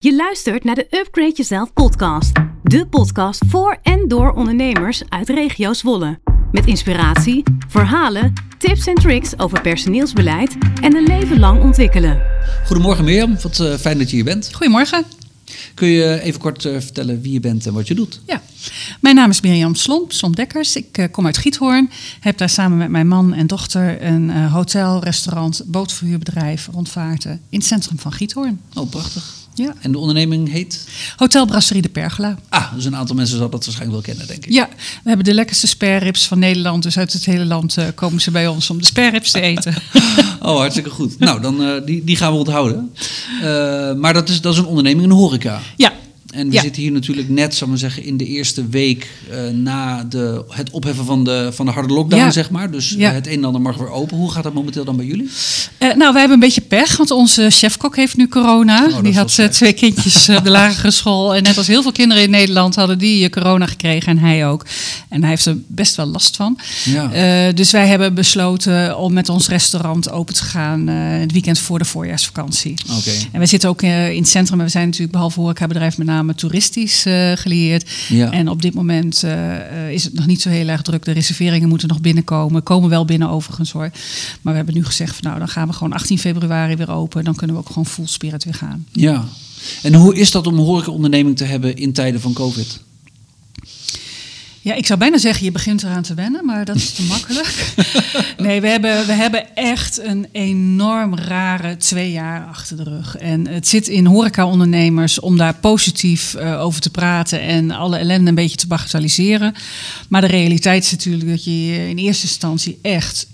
Je luistert naar de Upgrade Jezelf podcast. De podcast voor en door ondernemers uit regio Zwolle. Met inspiratie, verhalen, tips en tricks over personeelsbeleid en een leven lang ontwikkelen. Goedemorgen Mirjam, wat uh, fijn dat je hier bent. Goedemorgen. Kun je even kort uh, vertellen wie je bent en wat je doet? Ja, mijn naam is Mirjam Slomp, Slomp Dekkers. Ik uh, kom uit Giethoorn. Heb daar samen met mijn man en dochter een hotel, restaurant, bootverhuurbedrijf rondvaarten in het centrum van Giethoorn. Oh, prachtig. Ja. En de onderneming heet? Hotel Brasserie de Pergola. Ah, dus een aantal mensen zal dat waarschijnlijk wel kennen, denk ik. Ja, we hebben de lekkerste spareribs van Nederland. Dus uit het hele land uh, komen ze bij ons om de spareribs te eten. oh, hartstikke goed. Nou, dan, uh, die, die gaan we onthouden. Uh, maar dat is, dat is een onderneming in de horeca. Ja, en we ja. zitten hier natuurlijk net, zal maar zeggen, in de eerste week uh, na de, het opheffen van de, van de harde lockdown, ja. zeg maar. Dus ja. het een en ander mag weer open. Hoe gaat dat momenteel dan bij jullie? Uh, nou, wij hebben een beetje pech, want onze chefkok heeft nu corona. Oh, die had twee kindjes op de lagere school. En net als heel veel kinderen in Nederland hadden die corona gekregen en hij ook. En hij heeft er best wel last van. dus wij hebben besloten om met ons restaurant open te gaan het weekend voor de voorjaarsvakantie. Okay. En wij zitten ook in het centrum. En we zijn natuurlijk behalve horecabedrijf met name toeristisch uh, geleerd. Ja. En op dit moment uh, is het nog niet zo heel erg druk. De reserveringen moeten nog binnenkomen. Komen wel binnen overigens hoor. Maar we hebben nu gezegd van nou dan gaan we gewoon 18 februari weer open. Dan kunnen we ook gewoon full spirit weer gaan. Ja. En hoe is dat om een horecaonderneming te hebben in tijden van COVID? Ja, ik zou bijna zeggen, je begint eraan te wennen, maar dat is te makkelijk. Nee, we hebben, we hebben echt een enorm rare twee jaar achter de rug. En het zit in horeca-ondernemers om daar positief uh, over te praten en alle ellende een beetje te bagatelliseren. Maar de realiteit is natuurlijk dat je in eerste instantie echt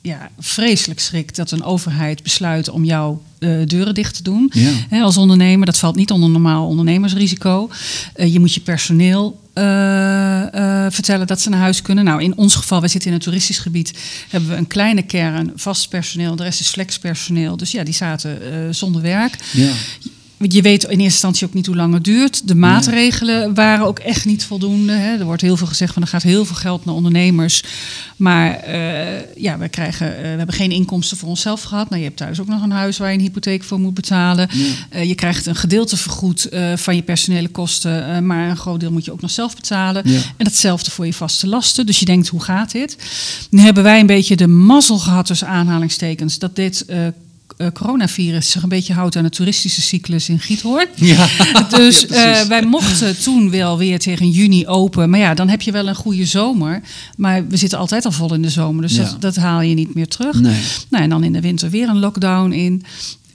ja, vreselijk schrikt dat een overheid besluit om jouw uh, deuren dicht te doen. Ja. He, als ondernemer, dat valt niet onder normaal ondernemersrisico. Uh, je moet je personeel vertellen dat ze naar huis kunnen. Nou, in ons geval, wij zitten in een toeristisch gebied, hebben we een kleine kern vast personeel. De rest is flexpersoneel. Dus ja, die zaten zonder werk. Ja. Je weet in eerste instantie ook niet hoe lang het duurt. De maatregelen waren ook echt niet voldoende. Hè. Er wordt heel veel gezegd van er gaat heel veel geld naar ondernemers. Maar uh, ja, we, krijgen, uh, we hebben geen inkomsten voor onszelf gehad. Nou, je hebt thuis ook nog een huis waar je een hypotheek voor moet betalen. Ja. Uh, je krijgt een gedeelte vergoed van je personele kosten. maar een groot deel moet je ook nog zelf betalen. Ja. En datzelfde voor je vaste lasten. Dus je denkt, hoe gaat dit? Nu hebben wij een beetje de mazzel gehad tussen aanhalingstekens... dat dit uh, coronavirus zich een beetje houdt aan de toeristische cyclus in Giethoorn. Ja, dus ja, uh, wij mochten toen wel weer tegen juni open. Maar ja, dan heb je wel een goede zomer. Maar we zitten altijd al vol in de zomer. Dus ja. dat, dat, haal je niet meer terug. Nee. Nou, en dan in de winter weer een lockdown in.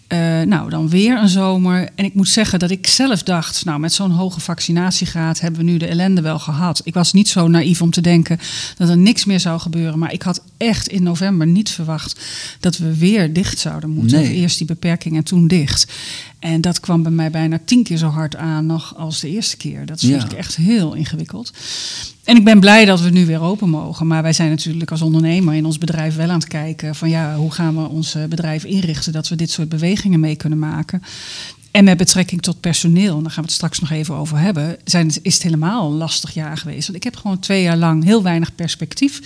Uh, nou, dan weer een zomer. En ik moet zeggen dat ik zelf dacht, nou, met zo'n hoge vaccinatiegraad hebben we nu de ellende wel gehad. Ik was niet zo naïef om te denken dat er niks meer zou gebeuren. Maar ik had echt in november niet verwacht dat we weer dicht zouden moeten. Nee. Eerst die beperking en toen dicht. En dat kwam bij mij bijna tien keer zo hard aan nog als de eerste keer. Dat vond Ja. echt heel ingewikkeld. En ik ben blij dat we nu weer open mogen. Maar wij zijn natuurlijk als ondernemer in ons bedrijf wel aan het kijken van ja, hoe gaan we ons eh, bedrijf inrichten dat we dit soort bewegingen mee kunnen maken. En met betrekking tot personeel, en daar gaan we het straks nog even over hebben, zijn, is het helemaal een lastig jaar geweest. Want ik heb gewoon twee jaar lang heel weinig perspectief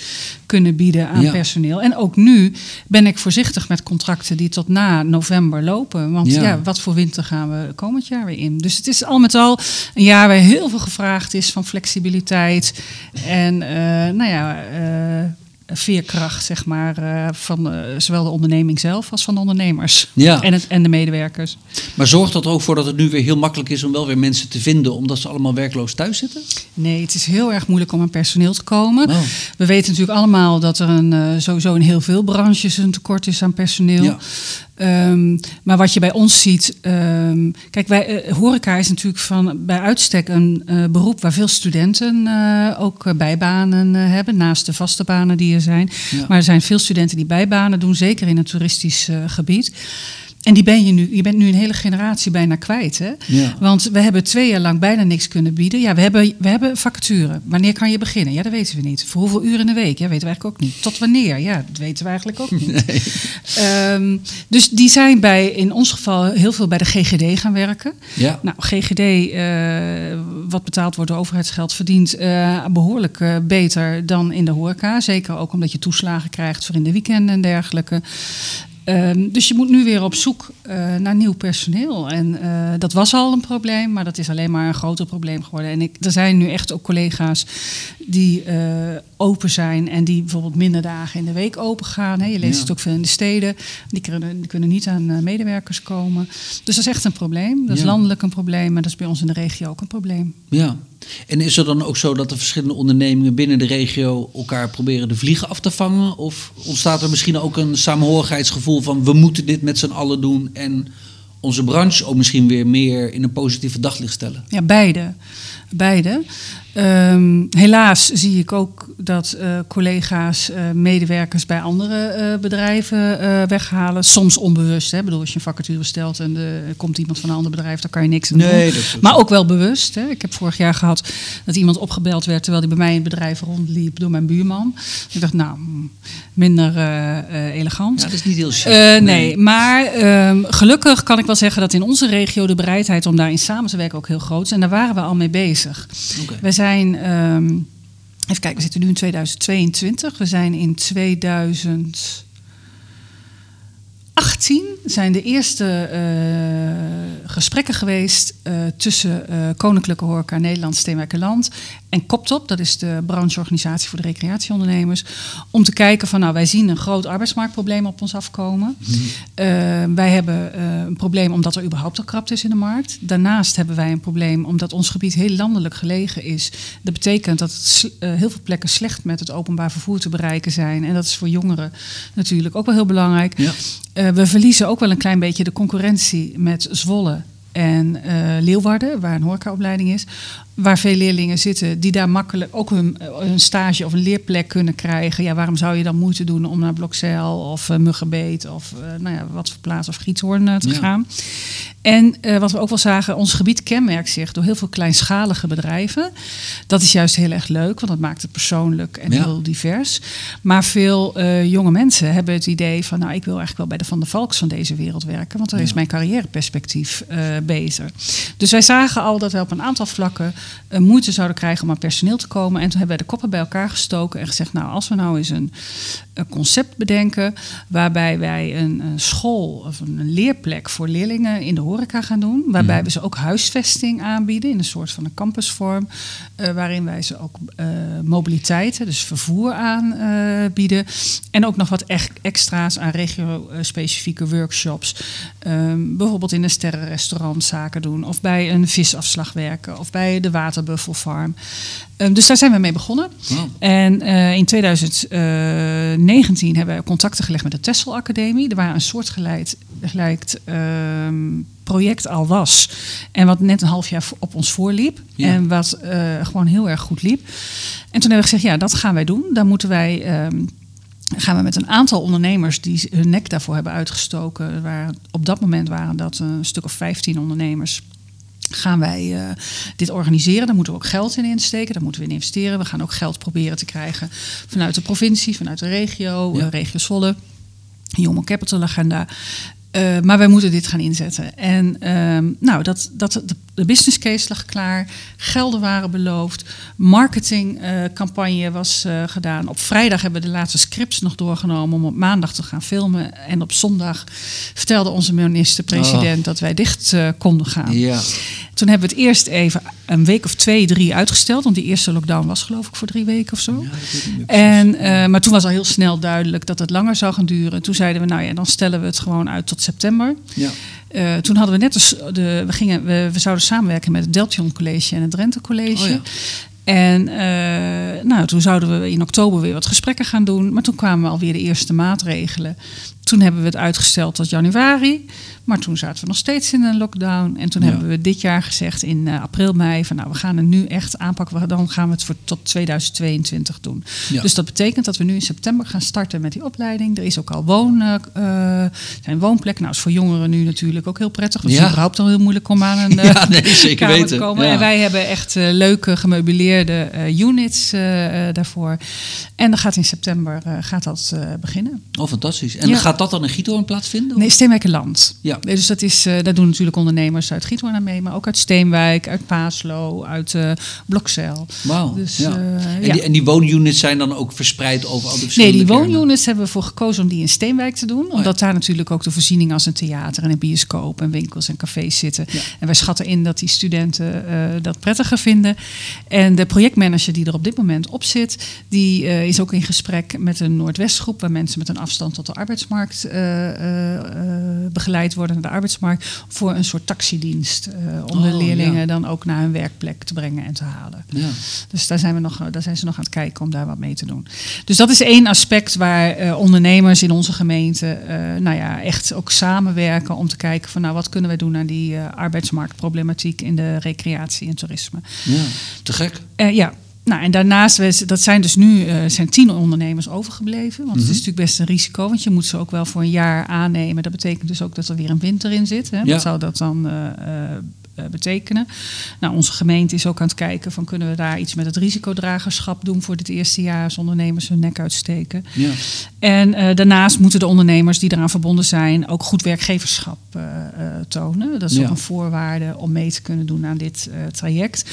kunnen bieden aan Ja. personeel. En ook nu ben ik voorzichtig met contracten die tot na november lopen. Want Ja. ja, wat voor winter gaan we komend jaar weer in? Dus het is al met al een jaar waar heel veel gevraagd is van flexibiliteit. En eh, nou ja, eh, veerkracht, zeg maar, eh, van eh, zowel de onderneming zelf als van de ondernemers. Ja. En, het, en de medewerkers. Maar zorgt dat er ook voor dat het nu weer heel makkelijk is om wel weer mensen te vinden, omdat ze allemaal werkloos thuis zitten? Nee, het is heel erg moeilijk om aan personeel te komen. Oh. We weten natuurlijk allemaal dat er een, eh, sowieso in heel veel branches een tekort is aan personeel. Ja. Ehm, maar wat je bij ons ziet, ehm, kijk, wij, eh, horeca is natuurlijk van bij uitstek een eh, beroep waar veel studenten eh, ook bijbanen hebben, naast de vaste banen die er zijn. Ja. Maar er zijn veel studenten die bijbanen doen, zeker in het toeristisch gebied. En die ben je nu, je bent nu een hele generatie bijna kwijt. Hè? Ja. Want we hebben twee jaar lang bijna niks kunnen bieden. Ja, we hebben, we hebben vacature. Wanneer kan je beginnen? Ja, dat weten we niet. Voor hoeveel uren in de week? Ja, weten we eigenlijk ook niet. Tot wanneer? Ja, dat weten we eigenlijk ook niet. Ehm, dus die zijn bij, in ons geval, heel veel bij de GGD gaan werken. Ja. Nou, GGD, eh, wat betaald wordt door overheidsgeld, verdient eh, behoorlijk eh, beter dan in de horeca. Zeker ook omdat je toeslagen krijgt voor in de weekenden en dergelijke. Ehm, dus je moet nu weer op zoek uh, naar nieuw personeel. En uh, dat was al een probleem, maar dat is alleen maar een groter probleem geworden. En ik, er zijn nu echt ook collega's die uh, open zijn en die bijvoorbeeld minder dagen in de week open gaan. Hè. Je leest ja. het ook veel in de steden. Die kunnen, die kunnen niet aan medewerkers komen. Dus dat is echt een probleem. Dat is ja. landelijk een probleem, maar dat is bij ons in de regio ook een probleem. Ja. En is er dan ook zo dat de verschillende ondernemingen binnen de regio elkaar proberen de vliegen af te vangen? Of ontstaat er misschien ook een samenhorigheidsgevoel van we moeten dit met z'n allen doen en onze branche ook misschien weer meer in een positieve daglicht stellen? Ja, beide. Beide. Um, helaas zie ik ook dat uh, collega's uh, medewerkers bij andere uh, bedrijven weghalen. Soms onbewust. Hè. Ik bedoel, als je een vacature stelt en er komt iemand van een ander bedrijf, dan kan je niks aan nee, doen. maar ook wel bewust. Hè. Ik heb vorig jaar gehad dat iemand opgebeld werd terwijl hij bij mij in het bedrijf rondliep door mijn buurman. Ik dacht, nou, minder elegant. Ja, dat is niet heel chic. nee. nee, maar um, gelukkig kan ik wel zeggen dat in onze regio de bereidheid om daarin samen te werken ook heel groot is. En daar waren we al mee bezig. Okay. Zijn, um, even kijken, we zitten nu in 2022. We zijn in 2018 zijn de eerste uh, gesprekken geweest uh, tussen uh, Koninklijke Horeca Nederland, Steenwijkerland en Koptop, dat is de brancheorganisatie voor de recreatieondernemers, om te kijken van nou wij zien een groot arbeidsmarktprobleem op ons afkomen. Mm-hmm. wij hebben een probleem omdat er überhaupt al krapte is in de markt. Daarnaast hebben wij een probleem omdat ons gebied heel landelijk gelegen is. Dat betekent dat het heel veel plekken slecht met het openbaar vervoer te bereiken zijn en dat is voor jongeren natuurlijk ook wel heel belangrijk. Ja. We verliezen ook wel een klein beetje de concurrentie met Zwolle en uh, Leeuwarden, waar een horecaopleiding is. Waar veel leerlingen zitten die daar makkelijk ook hun, hun, stage of een leerplek kunnen krijgen. Ja, waarom zou je dan moeite doen om naar Blokzeil of uh, Muggenbeet of uh, nou ja, wat voor plaats of Gietshoorn te ja. gaan? En wat we ook wel zagen, ons gebied kenmerkt zich door heel veel kleinschalige bedrijven. Dat is juist heel erg leuk, want dat maakt het persoonlijk en ja. heel divers. Maar veel jonge mensen hebben het idee van, nou, ik wil eigenlijk wel bij de Van der Valks van deze wereld werken, want daar ja. is mijn carrièreperspectief Dus wij zagen al dat we op een aantal vlakken uh, moeite zouden krijgen om aan personeel te komen. En toen hebben wij de koppen bij elkaar gestoken en gezegd: Nou, als we nou eens een, een concept bedenken. waarbij wij een, een, school of een leerplek voor leerlingen in de horeca gaan doen. Waarbij mm. we ze ook huisvesting aanbieden in een soort van een campusvorm. Uh, waarin wij ze ook uh, mobiliteiten, dus vervoer aanbieden. en ook nog wat echt extra's aan regio-specifieke workshops. Um, bijvoorbeeld in een sterrenrestaurant zaken doen. Of bij een visafslag werken. Of bij de Waterbuffelfarm. Um, dus daar zijn we mee begonnen. Wow. En uh, in 2019 hebben we contacten gelegd met de Tessel Academie. Er waren een soortgelijk um, project al was. En wat net een half jaar op ons voorliep. Ja. En wat uh, gewoon heel erg goed liep. En toen hebben we gezegd, ja, dat gaan wij doen. Daar moeten wij... Um, gaan we met een aantal ondernemers die hun nek daarvoor hebben uitgestoken. Waar, op dat moment waren dat een stuk of 15 ondernemers gaan wij uh, dit organiseren. Daar moeten we ook geld in insteken, daar moeten we in investeren. We gaan ook geld proberen te krijgen vanuit de provincie, vanuit de regio, ja. uh, regio Zwolle, Human Capital Agenda. Uh, maar wij moeten dit gaan inzetten. En um, nou, dat, dat, de, de business case lag klaar, gelden waren beloofd, marketingcampagne uh, was uh, gedaan. Op vrijdag hebben we de laatste scripts nog doorgenomen om op maandag te gaan filmen. En op zondag vertelde onze minister-president oh. dat wij dicht konden gaan. Ja. Toen hebben we het eerst even een week of twee, drie uitgesteld. Want die eerste lockdown was geloof ik voor drie weken of zo. Ja, en, maar toen was al heel snel duidelijk dat het langer zou gaan duren. Toen zeiden we, nou ja, dan stellen we het gewoon uit tot september. Ja. Uh, toen hadden we net de, de we, gingen, we, we zouden samenwerken met het Deltion College en het Drenthe College. Oh ja. En uh, nou, toen zouden we in oktober weer wat gesprekken gaan doen. Maar toen kwamen alweer de eerste maatregelen. Toen hebben we het uitgesteld tot januari. Maar toen zaten we nog steeds in een lockdown. En toen Ja. hebben we dit jaar gezegd in uh, april, mei... van nou, we gaan het nu echt aanpakken. Dan gaan we het voor tot 2022 doen. Ja. Dus dat betekent dat we nu in september gaan starten met die opleiding. Er is ook al woon, uh, zijn woonplekken. Nou, is voor jongeren nu natuurlijk ook heel prettig. Want het Ja. is überhaupt al heel moeilijk om aan een uh, Ja, nee, zeker kamer weten. te komen. Ja. En wij hebben echt leuke gemeubileerde eh, units eh, eh, daarvoor. En dan gaat in september eh, gaat dat eh, beginnen. Oh, fantastisch. En Ja. gaat dat dan in Giethoorn plaatsvinden? Nee, Steenwijkerland. Ja. Dus dat is, eh daar doen natuurlijk ondernemers uit Giethoorn aan mee, maar ook uit Steenwijk, uit Paaslo, uit Blokzeil. Wauw. Dus, ja. eh, en, ja. die, en die woonunits zijn dan ook verspreid over al die Nee, verschillende die kernen? woonunits hebben we voor gekozen om die in Steenwijk te doen. Omdat daar natuurlijk ook de voorzieningen als een theater en een bioscoop en winkels en cafés zitten. En wij schatten in dat die studenten dat prettiger vinden. En de projectmanager die er op dit moment op zit, die is ook in gesprek met een Noordwestgroep waar mensen met een afstand tot de arbeidsmarkt eh, eh, eh, begeleid worden naar de arbeidsmarkt voor een soort taxidienst. om de Oh, leerlingen ja. dan ook naar hun werkplek te brengen en te halen. Ja. Dus daar zijn, we nog, daar zijn ze nog aan het kijken om daar wat mee te doen. Dus dat is één aspect waar ondernemers in onze gemeente nou ja, echt ook samenwerken om te kijken van nou wat kunnen wij doen aan die arbeidsmarktproblematiek in de recreatie en toerisme. ja, te gek. Eh, ja. Nou, en daarnaast, dat zijn dus nu eh, zijn tien ondernemers overgebleven. Want het is natuurlijk best een risico, want je moet ze ook wel voor een jaar aannemen. Dat betekent dus ook dat er weer een winter in zit. Hè? Ja. Wat zou dat dan eh, betekenen? Nou, onze gemeente is ook aan het kijken van kunnen we daar iets met het risicodragerschap doen voor dit eerste jaar als ondernemers hun nek uitsteken. Ja. En eh, daarnaast moeten de ondernemers die eraan verbonden zijn ook goed werkgeverschap eh, eh, tonen. Dat is Ja. ook een voorwaarde om mee te kunnen doen aan dit eh, traject.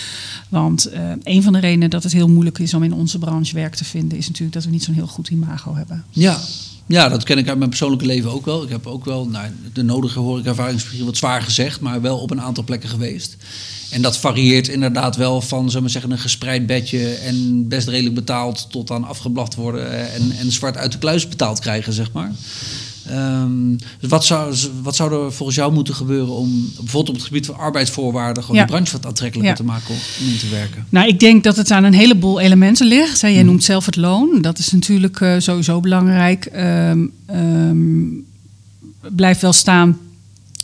Want eh, een van de redenen dat het heel moeilijk is om in onze branche werk te vinden, is natuurlijk dat we niet zo'n heel goed imago hebben. Ja. Ja, dat ken ik uit mijn persoonlijke leven ook wel. Ik heb ook wel nou, de nodige horecaervaring wat zwaar gezegd, maar wel op een aantal plekken geweest. En dat varieert inderdaad wel van zullen we zeggen, een gespreid bedje en best redelijk betaald tot aan afgeblaft worden en, en zwart uit de kluis betaald krijgen, zeg maar. Ehm, dus wat zou, wat zou er volgens jou moeten gebeuren om bijvoorbeeld op het gebied van arbeidsvoorwaarden gewoon Ja. de branche wat aantrekkelijker Ja. te maken om in te werken? Nou, ik denk dat het aan een heleboel elementen ligt. Hè. Jij noemt zelf het loon. Dat is natuurlijk eh, sowieso belangrijk. Ehm ehm, blijft wel staan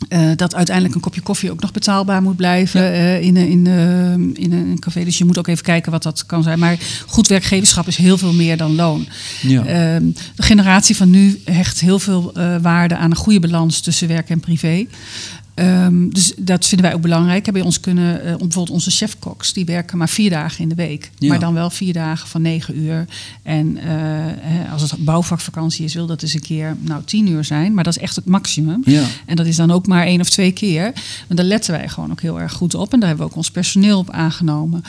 eh, dat uiteindelijk een kopje koffie ook nog betaalbaar moet blijven eh, in, een- in, eh, in een café. Dus je moet ook even kijken wat dat kan zijn. Maar goed werkgeverschap is heel veel meer dan loon. Ja. Ehm, de generatie van nu hecht heel veel waarde aan een goede balans tussen werk en privé. Ehm, dus dat vinden wij ook belangrijk. Bij ons kunnen eh, bijvoorbeeld onze chefkoks, die werken maar vier dagen in de week. Ja. Maar dan wel vier dagen van negen uur. En eh, hè, als het bouwvakvakantie is, wil dat eens een keer nou, tien uur zijn. Maar dat is echt het maximum. Ja. En dat is dan ook maar één of twee keer. En daar letten wij gewoon ook heel erg goed op. En daar hebben we ook ons personeel op aangenomen.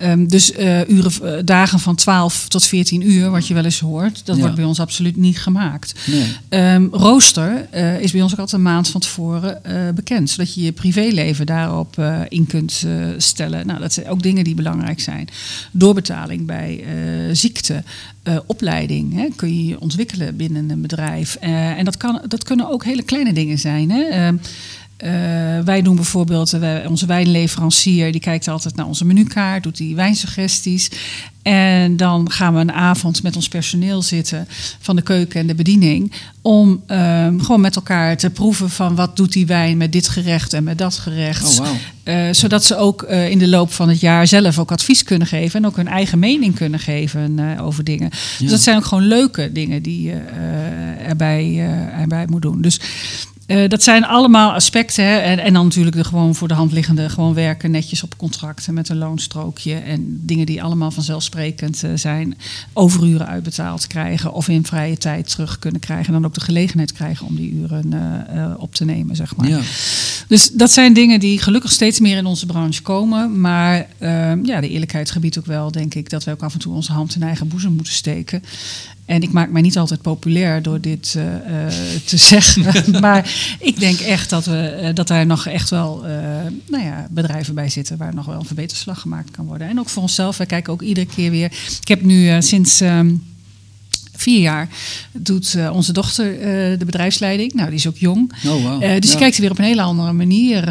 Ehm, dus eh, uren, eh, dagen van 12 tot 14 uur, wat je wel eens hoort, dat Ja. wordt bij ons absoluut niet gemaakt. Nee. Ehm, rooster eh, is bij ons ook altijd een maand van tevoren bekend. Zodat je je privéleven daarop in kunt stellen. Nou, dat zijn ook dingen die belangrijk zijn. Doorbetaling bij ziekte. opleiding hè, kun je je ontwikkelen binnen een bedrijf. En dat, kan, dat kunnen ook hele kleine dingen zijn. Hè. Eh, wij doen bijvoorbeeld, eh, onze wijnleverancier, die kijkt altijd naar onze menukaart, doet die wijnsuggesties. En dan gaan we een avond met ons personeel zitten van de keuken en de bediening. Om ehm, gewoon met elkaar te proeven van wat doet die wijn met dit gerecht en met dat gerecht. Oh. Eh, zodat ze ook in de loop van het jaar zelf ook advies kunnen geven. En ook hun eigen mening kunnen geven over dingen. Ja. Dus dat zijn ook gewoon leuke dingen die je erbij, erbij moet doen. Dus eh, dat zijn allemaal aspecten. Hè? En, en dan natuurlijk de gewoon voor de hand liggende, gewoon werken netjes op contracten met een loonstrookje. En dingen die allemaal vanzelfsprekend eh, zijn. Overuren uitbetaald krijgen of in vrije tijd terug kunnen krijgen. En dan ook de gelegenheid krijgen om die uren eh, op te nemen, zeg maar. Ja. Dus dat zijn dingen die gelukkig steeds meer in onze branche komen. Maar ehm, ja, de eerlijkheid gebiedt ook wel, denk ik, dat we ook af en toe onze hand in eigen boezem moeten steken. En ik maak mij niet altijd populair door dit eh, eh, te zeggen. maar ik denk echt dat, we, eh, dat daar nog echt wel nou ja, bedrijven bij zitten waar nog wel een verbeterslag gemaakt kan worden. En ook voor onszelf. Wij kijken ook iedere keer weer. Ik heb nu sinds. ehm, Vier jaar doet eh, onze dochter eh, de bedrijfsleiding. Nou, die is ook jong. Oh, wauw. Eh, dus Ja. je kijkt er weer op een hele andere manier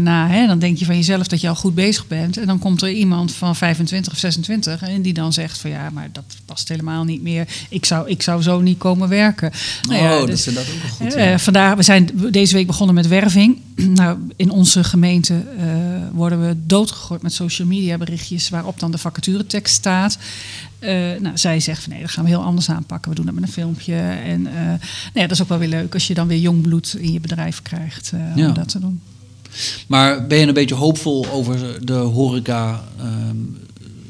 naar. Hè? Dan denk je van jezelf dat je al goed bezig bent. En dan komt er iemand van 25 of 26 en die dan zegt van ja, maar dat past helemaal niet meer. Ik zou, ik zou zo niet komen werken. Nou ja, oh, dat dus, is inderdaad ook wel goed. ja. vandaag, we zijn deze week begonnen met werving. nou, in onze gemeente eh, worden we doodgegooid met social media berichtjes waarop dan de vacaturetekst staat. Eh, nou, zij zegt van nee, dat gaan we heel anders aanpakken. We doen dat met een filmpje. En eh, nou ja, dat is ook wel weer leuk als je dan weer jong bloed in je bedrijf krijgt Ja. om dat te doen. Maar ben je een beetje hoopvol over de horeca ehm,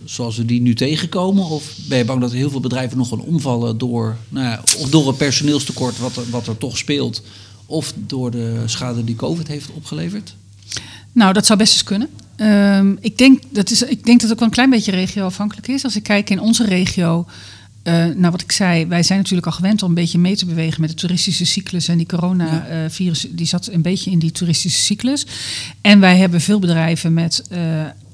zoals we die nu tegenkomen? Of ben je bang dat heel veel bedrijven nog gaan omvallen door, nou ja, of door een personeelstekort wat er, wat er toch speelt, of door de schade die COVID heeft opgeleverd? Nou, dat zou best eens kunnen. Ehm, ik, denk, dat is, ik denk dat het ook wel een klein beetje regioafhankelijk is. Als ik kijk in onze regio, uh, nou wat ik zei, wij zijn natuurlijk al gewend om een beetje mee te bewegen met de toeristische cyclus. En die coronavirus, die zat een beetje in die toeristische cyclus. En wij hebben veel bedrijven met uh,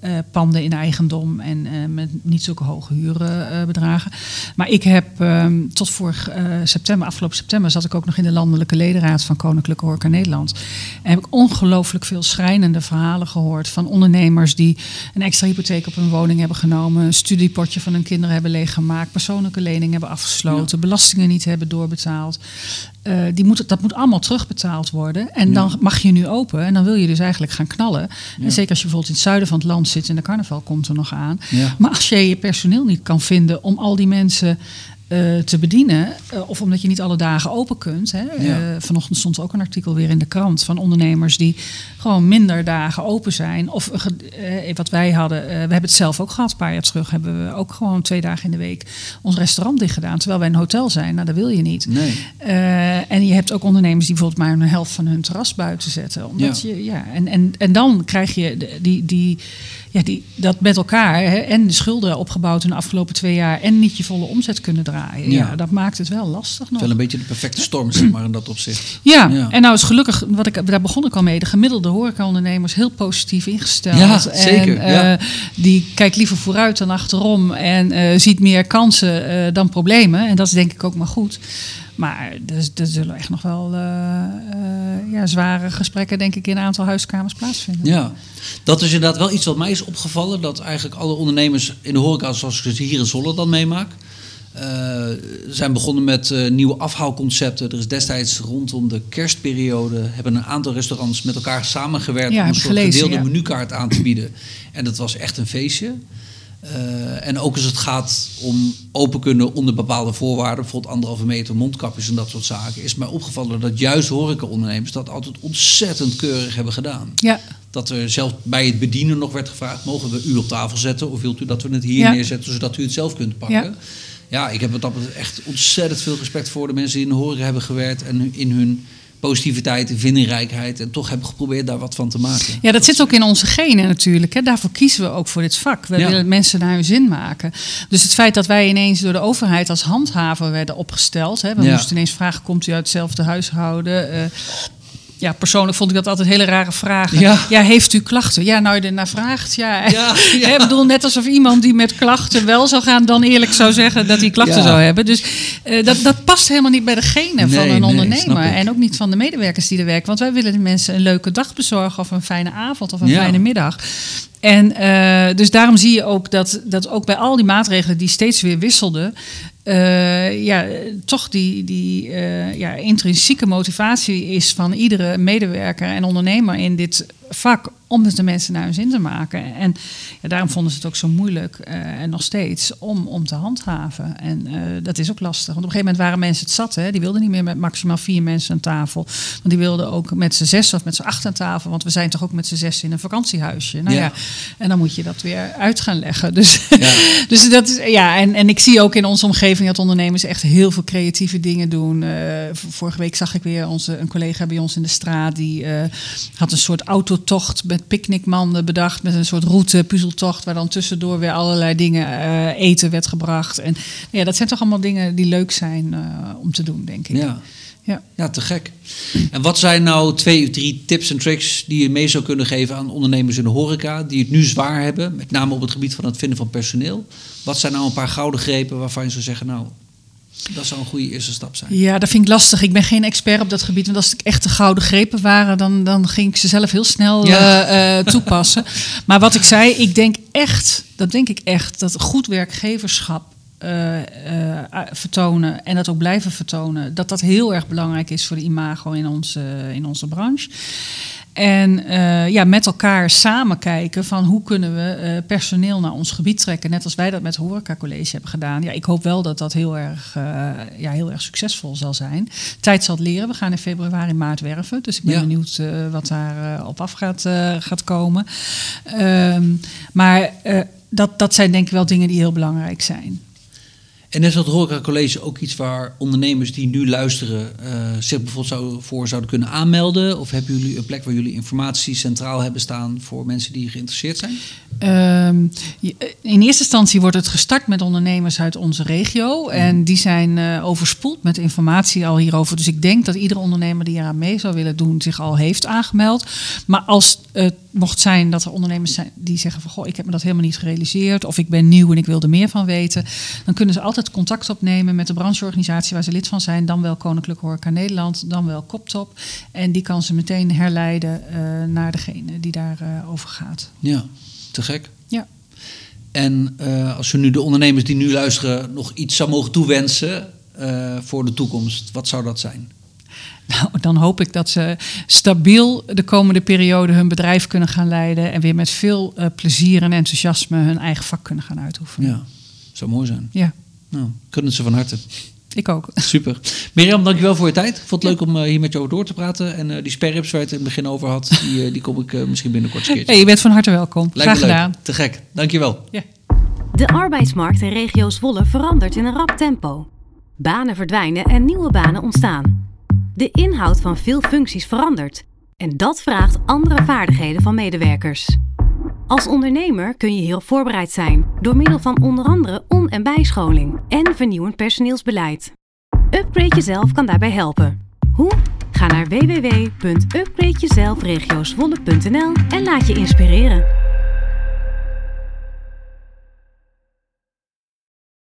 uh, panden in eigendom en uh, met niet zulke hoge hurenbedragen. Uh, maar ik heb um, tot vorig september, afgelopen september, zat ik ook nog in de landelijke ledenraad van Koninklijke Horeca Nederland. En heb ik ongelooflijk veel schrijnende verhalen gehoord van ondernemers die een extra hypotheek op hun woning hebben genomen, een studiepotje van hun kinderen hebben leeggemaakt, persoonlijke leningen hebben afgesloten, ja. belastingen niet hebben doorbetaald. Uh, die moet, dat moet allemaal terugbetaald worden. En ja. dan mag je nu open. En dan wil je dus eigenlijk gaan knallen. Ja. En zeker als je bijvoorbeeld in het zuiden van het land zit en de carnaval komt er nog aan. Maar als je je personeel niet kan vinden om al die mensen uh, te bedienen. Uh, of omdat je niet alle dagen open kunt. Hè. Ja. Uh, vanochtend stond ook een artikel weer in de krant van ondernemers die gewoon minder dagen open zijn. Of wat wij hadden, we hebben het zelf ook gehad, een paar jaar terug, hebben we ook gewoon twee dagen in de week ons restaurant dicht gedaan. Terwijl wij een hotel zijn. Nou, dat wil je niet. Nee. en je hebt ook ondernemers die bijvoorbeeld maar een helft van hun terras buiten zetten. Omdat ja. je, ja, en, en, en dan krijg je die. die ja, die, dat met elkaar hè, en de schulden opgebouwd in de afgelopen twee jaar en niet je volle omzet kunnen draaien. Ja, ja dat maakt het wel lastig nog. Wel een beetje de perfecte storm, zeg maar, in dat opzicht. Ja, ja. en nou is gelukkig, wat ik, daar begon ik al mee, de gemiddelde horecaondernemers heel positief ingesteld. Ja, zeker. En, ja. Uh, die kijkt liever vooruit dan achterom en uh, ziet meer kansen uh, dan problemen. En dat is denk ik ook maar goed. Maar er, er zullen echt nog wel uh, uh, ja, zware gesprekken, denk ik, in een aantal huiskamers plaatsvinden. Ja, dat is inderdaad wel iets wat mij is opgevallen. Dat eigenlijk alle ondernemers in de horeca, zoals ik het hier in Zolle dan meemaak, uh, zijn begonnen met uh, nieuwe afhaalconcepten. Er is destijds rondom de kerstperiode hebben een aantal restaurants met elkaar samengewerkt ja, om een soort gelezen, gedeelde ja. menukaart aan te bieden. En dat was echt een feestje. Uh, en ook als het gaat om open kunnen onder bepaalde voorwaarden, bijvoorbeeld anderhalve meter mondkapjes en dat soort zaken, is mij opgevallen dat juist horecaondernemers dat altijd ontzettend keurig hebben gedaan. Ja. Dat er zelfs bij het bedienen nog werd gevraagd, mogen we u op tafel zetten of wilt u dat we het hier Ja. neerzetten, zodat u het zelf kunt pakken. Ja. Ja, ik heb betreft echt ontzettend veel respect voor de mensen die in de horeca hebben gewerkt en in hun positiviteit vindingrijkheid en toch hebben geprobeerd daar wat van te maken. Ja, dat zit ook in onze genen natuurlijk. Hè. Daarvoor kiezen we ook voor dit vak. We Ja. willen mensen naar hun zin maken. Dus het feit dat wij ineens door de overheid als handhaver werden opgesteld. Hè. We Ja. moesten ineens vragen, komt u uit hetzelfde huishouden? Eh, ja, persoonlijk vond ik dat altijd hele rare vragen. Ja. heeft u klachten? Ja, nou je ernaar vraagt. Ja, Ja, Ik bedoel, net alsof iemand die met klachten wel zou gaan... dan eerlijk zou zeggen dat hij klachten zou hebben. Dus eh, dat, dat past helemaal niet bij de genen van een ondernemer. En ook niet van de medewerkers die er werken. Want wij willen de mensen een leuke dag bezorgen... of een fijne avond of een fijne middag. En eh, dus daarom zie je ook dat, dat ook bij al die maatregelen die steeds weer wisselden... eh, ja, toch die, die eh, ja, intrinsieke motivatie is van iedere medewerker en ondernemer in dit vak om het de mensen naar hun zin te maken. En ja, daarom vonden ze het ook zo moeilijk, eh, en nog steeds, om, om te handhaven. En eh, dat is ook lastig. Want op een gegeven moment waren mensen het zat. Hè? Die wilden niet meer met maximaal vier mensen aan tafel. Want die wilden ook met z'n zes of met z'n acht aan tafel. Want we zijn toch ook met z'n zes in een vakantiehuisje. Nou ja. Ja. En dan moet je dat weer uit gaan leggen. Dus, Ja. dus dat is, ja, en, en ik zie ook in onze omgeving dat ondernemers echt heel veel creatieve dingen doen. Eh, vorige week zag ik weer onze, een collega bij ons in de straat. Die had een soort autotocht met picknickmanden bedacht. Met een soort route, puzzeltocht. Waar dan tussendoor weer allerlei dingen eh, eten werd gebracht. En ja, dat zijn toch allemaal dingen die leuk zijn eh, om te doen, denk ik. Ja. Ja. Ja, te gek. En wat zijn nou twee of drie tips en tricks die je mee zou kunnen geven aan ondernemers in de horeca die het nu zwaar hebben, met name op het gebied van het vinden van personeel? Wat zijn nou een paar gouden grepen waarvan je zou zeggen, nou, dat zou een goede eerste stap zijn? Ja, dat vind ik lastig. Ik ben geen expert op dat gebied. Want als het echt de gouden grepen waren, dan, dan ging ik ze zelf heel snel Ja. eh, eh, toepassen. maar wat ik zei, ik denk echt, dat denk ik echt, dat goed werkgeverschap eh, vertonen en dat ook blijven vertonen, dat dat heel erg belangrijk is voor de imago in onze, in onze branche. En eh, ja, met elkaar samen kijken van hoe kunnen we eh, personeel naar ons gebied trekken. Net als wij dat met Horeca College hebben gedaan. Ja, ik hoop wel dat dat heel erg, eh, ja, heel erg succesvol zal zijn. Tijd zal het leren. We gaan in februari, maart werven. Dus ik ben Ja. benieuwd wat daar op af gaat, gaat komen. Ehm, maar dat, dat zijn denk ik wel dingen die heel belangrijk zijn. En is dat Horeca College ook iets waar ondernemers die nu luisteren uh, zich bijvoorbeeld zou, voor zouden kunnen aanmelden? Of hebben jullie een plek waar jullie informatie centraal hebben staan voor mensen die geïnteresseerd zijn? Um, in eerste instantie wordt het gestart met ondernemers uit onze regio. En die zijn uh, overspoeld met informatie al hierover. Dus ik denk dat iedere ondernemer die eraan mee zou willen doen zich al heeft aangemeld. Maar als het mocht zijn dat er ondernemers zijn die zeggen van goh, ik heb me dat helemaal niet gerealiseerd. Of ik ben nieuw en ik wil er meer van weten. Dan kunnen ze altijd contact opnemen met de brancheorganisatie waar ze lid van zijn. Dan wel Koninklijke Horeca Nederland, dan wel Koptop. En die kan ze meteen herleiden uh, naar degene die daarover uh, over gaat. Ja. Te gek. Ja. En uh, als we nu de ondernemers die nu luisteren nog iets zou mogen toewensen uh, voor de toekomst, wat zou dat zijn? Nou, dan hoop ik dat ze stabiel de komende periode hun bedrijf kunnen gaan leiden en weer met veel uh, plezier en enthousiasme hun eigen vak kunnen gaan uitoefenen. Ja, zou mooi zijn. Ja. Nou, kunnen ze van harte. Ik ook. Super. Mirjam, dankjewel voor je tijd. Ik vond het ja. leuk om uh, hier met jou door te praten. En uh, die sperrips waar je het in het begin over had, die, uh, die kom ik misschien binnenkort een keertje. Hey, je bent van harte welkom. Lijkt Graag gedaan. Te gek. Dankjewel. Ja. De arbeidsmarkt in regio Zwolle verandert in een rap tempo. Banen verdwijnen en nieuwe banen ontstaan. De inhoud van veel functies verandert. En dat vraagt andere vaardigheden van medewerkers. Als ondernemer kun je heel voorbereid zijn door middel van onder andere on- en bijscholing en vernieuwend personeelsbeleid. Upgrade Jezelf kan daarbij helpen. Hoe? Ga naar www.upgradejezelfregiozwolle.nl en laat je inspireren.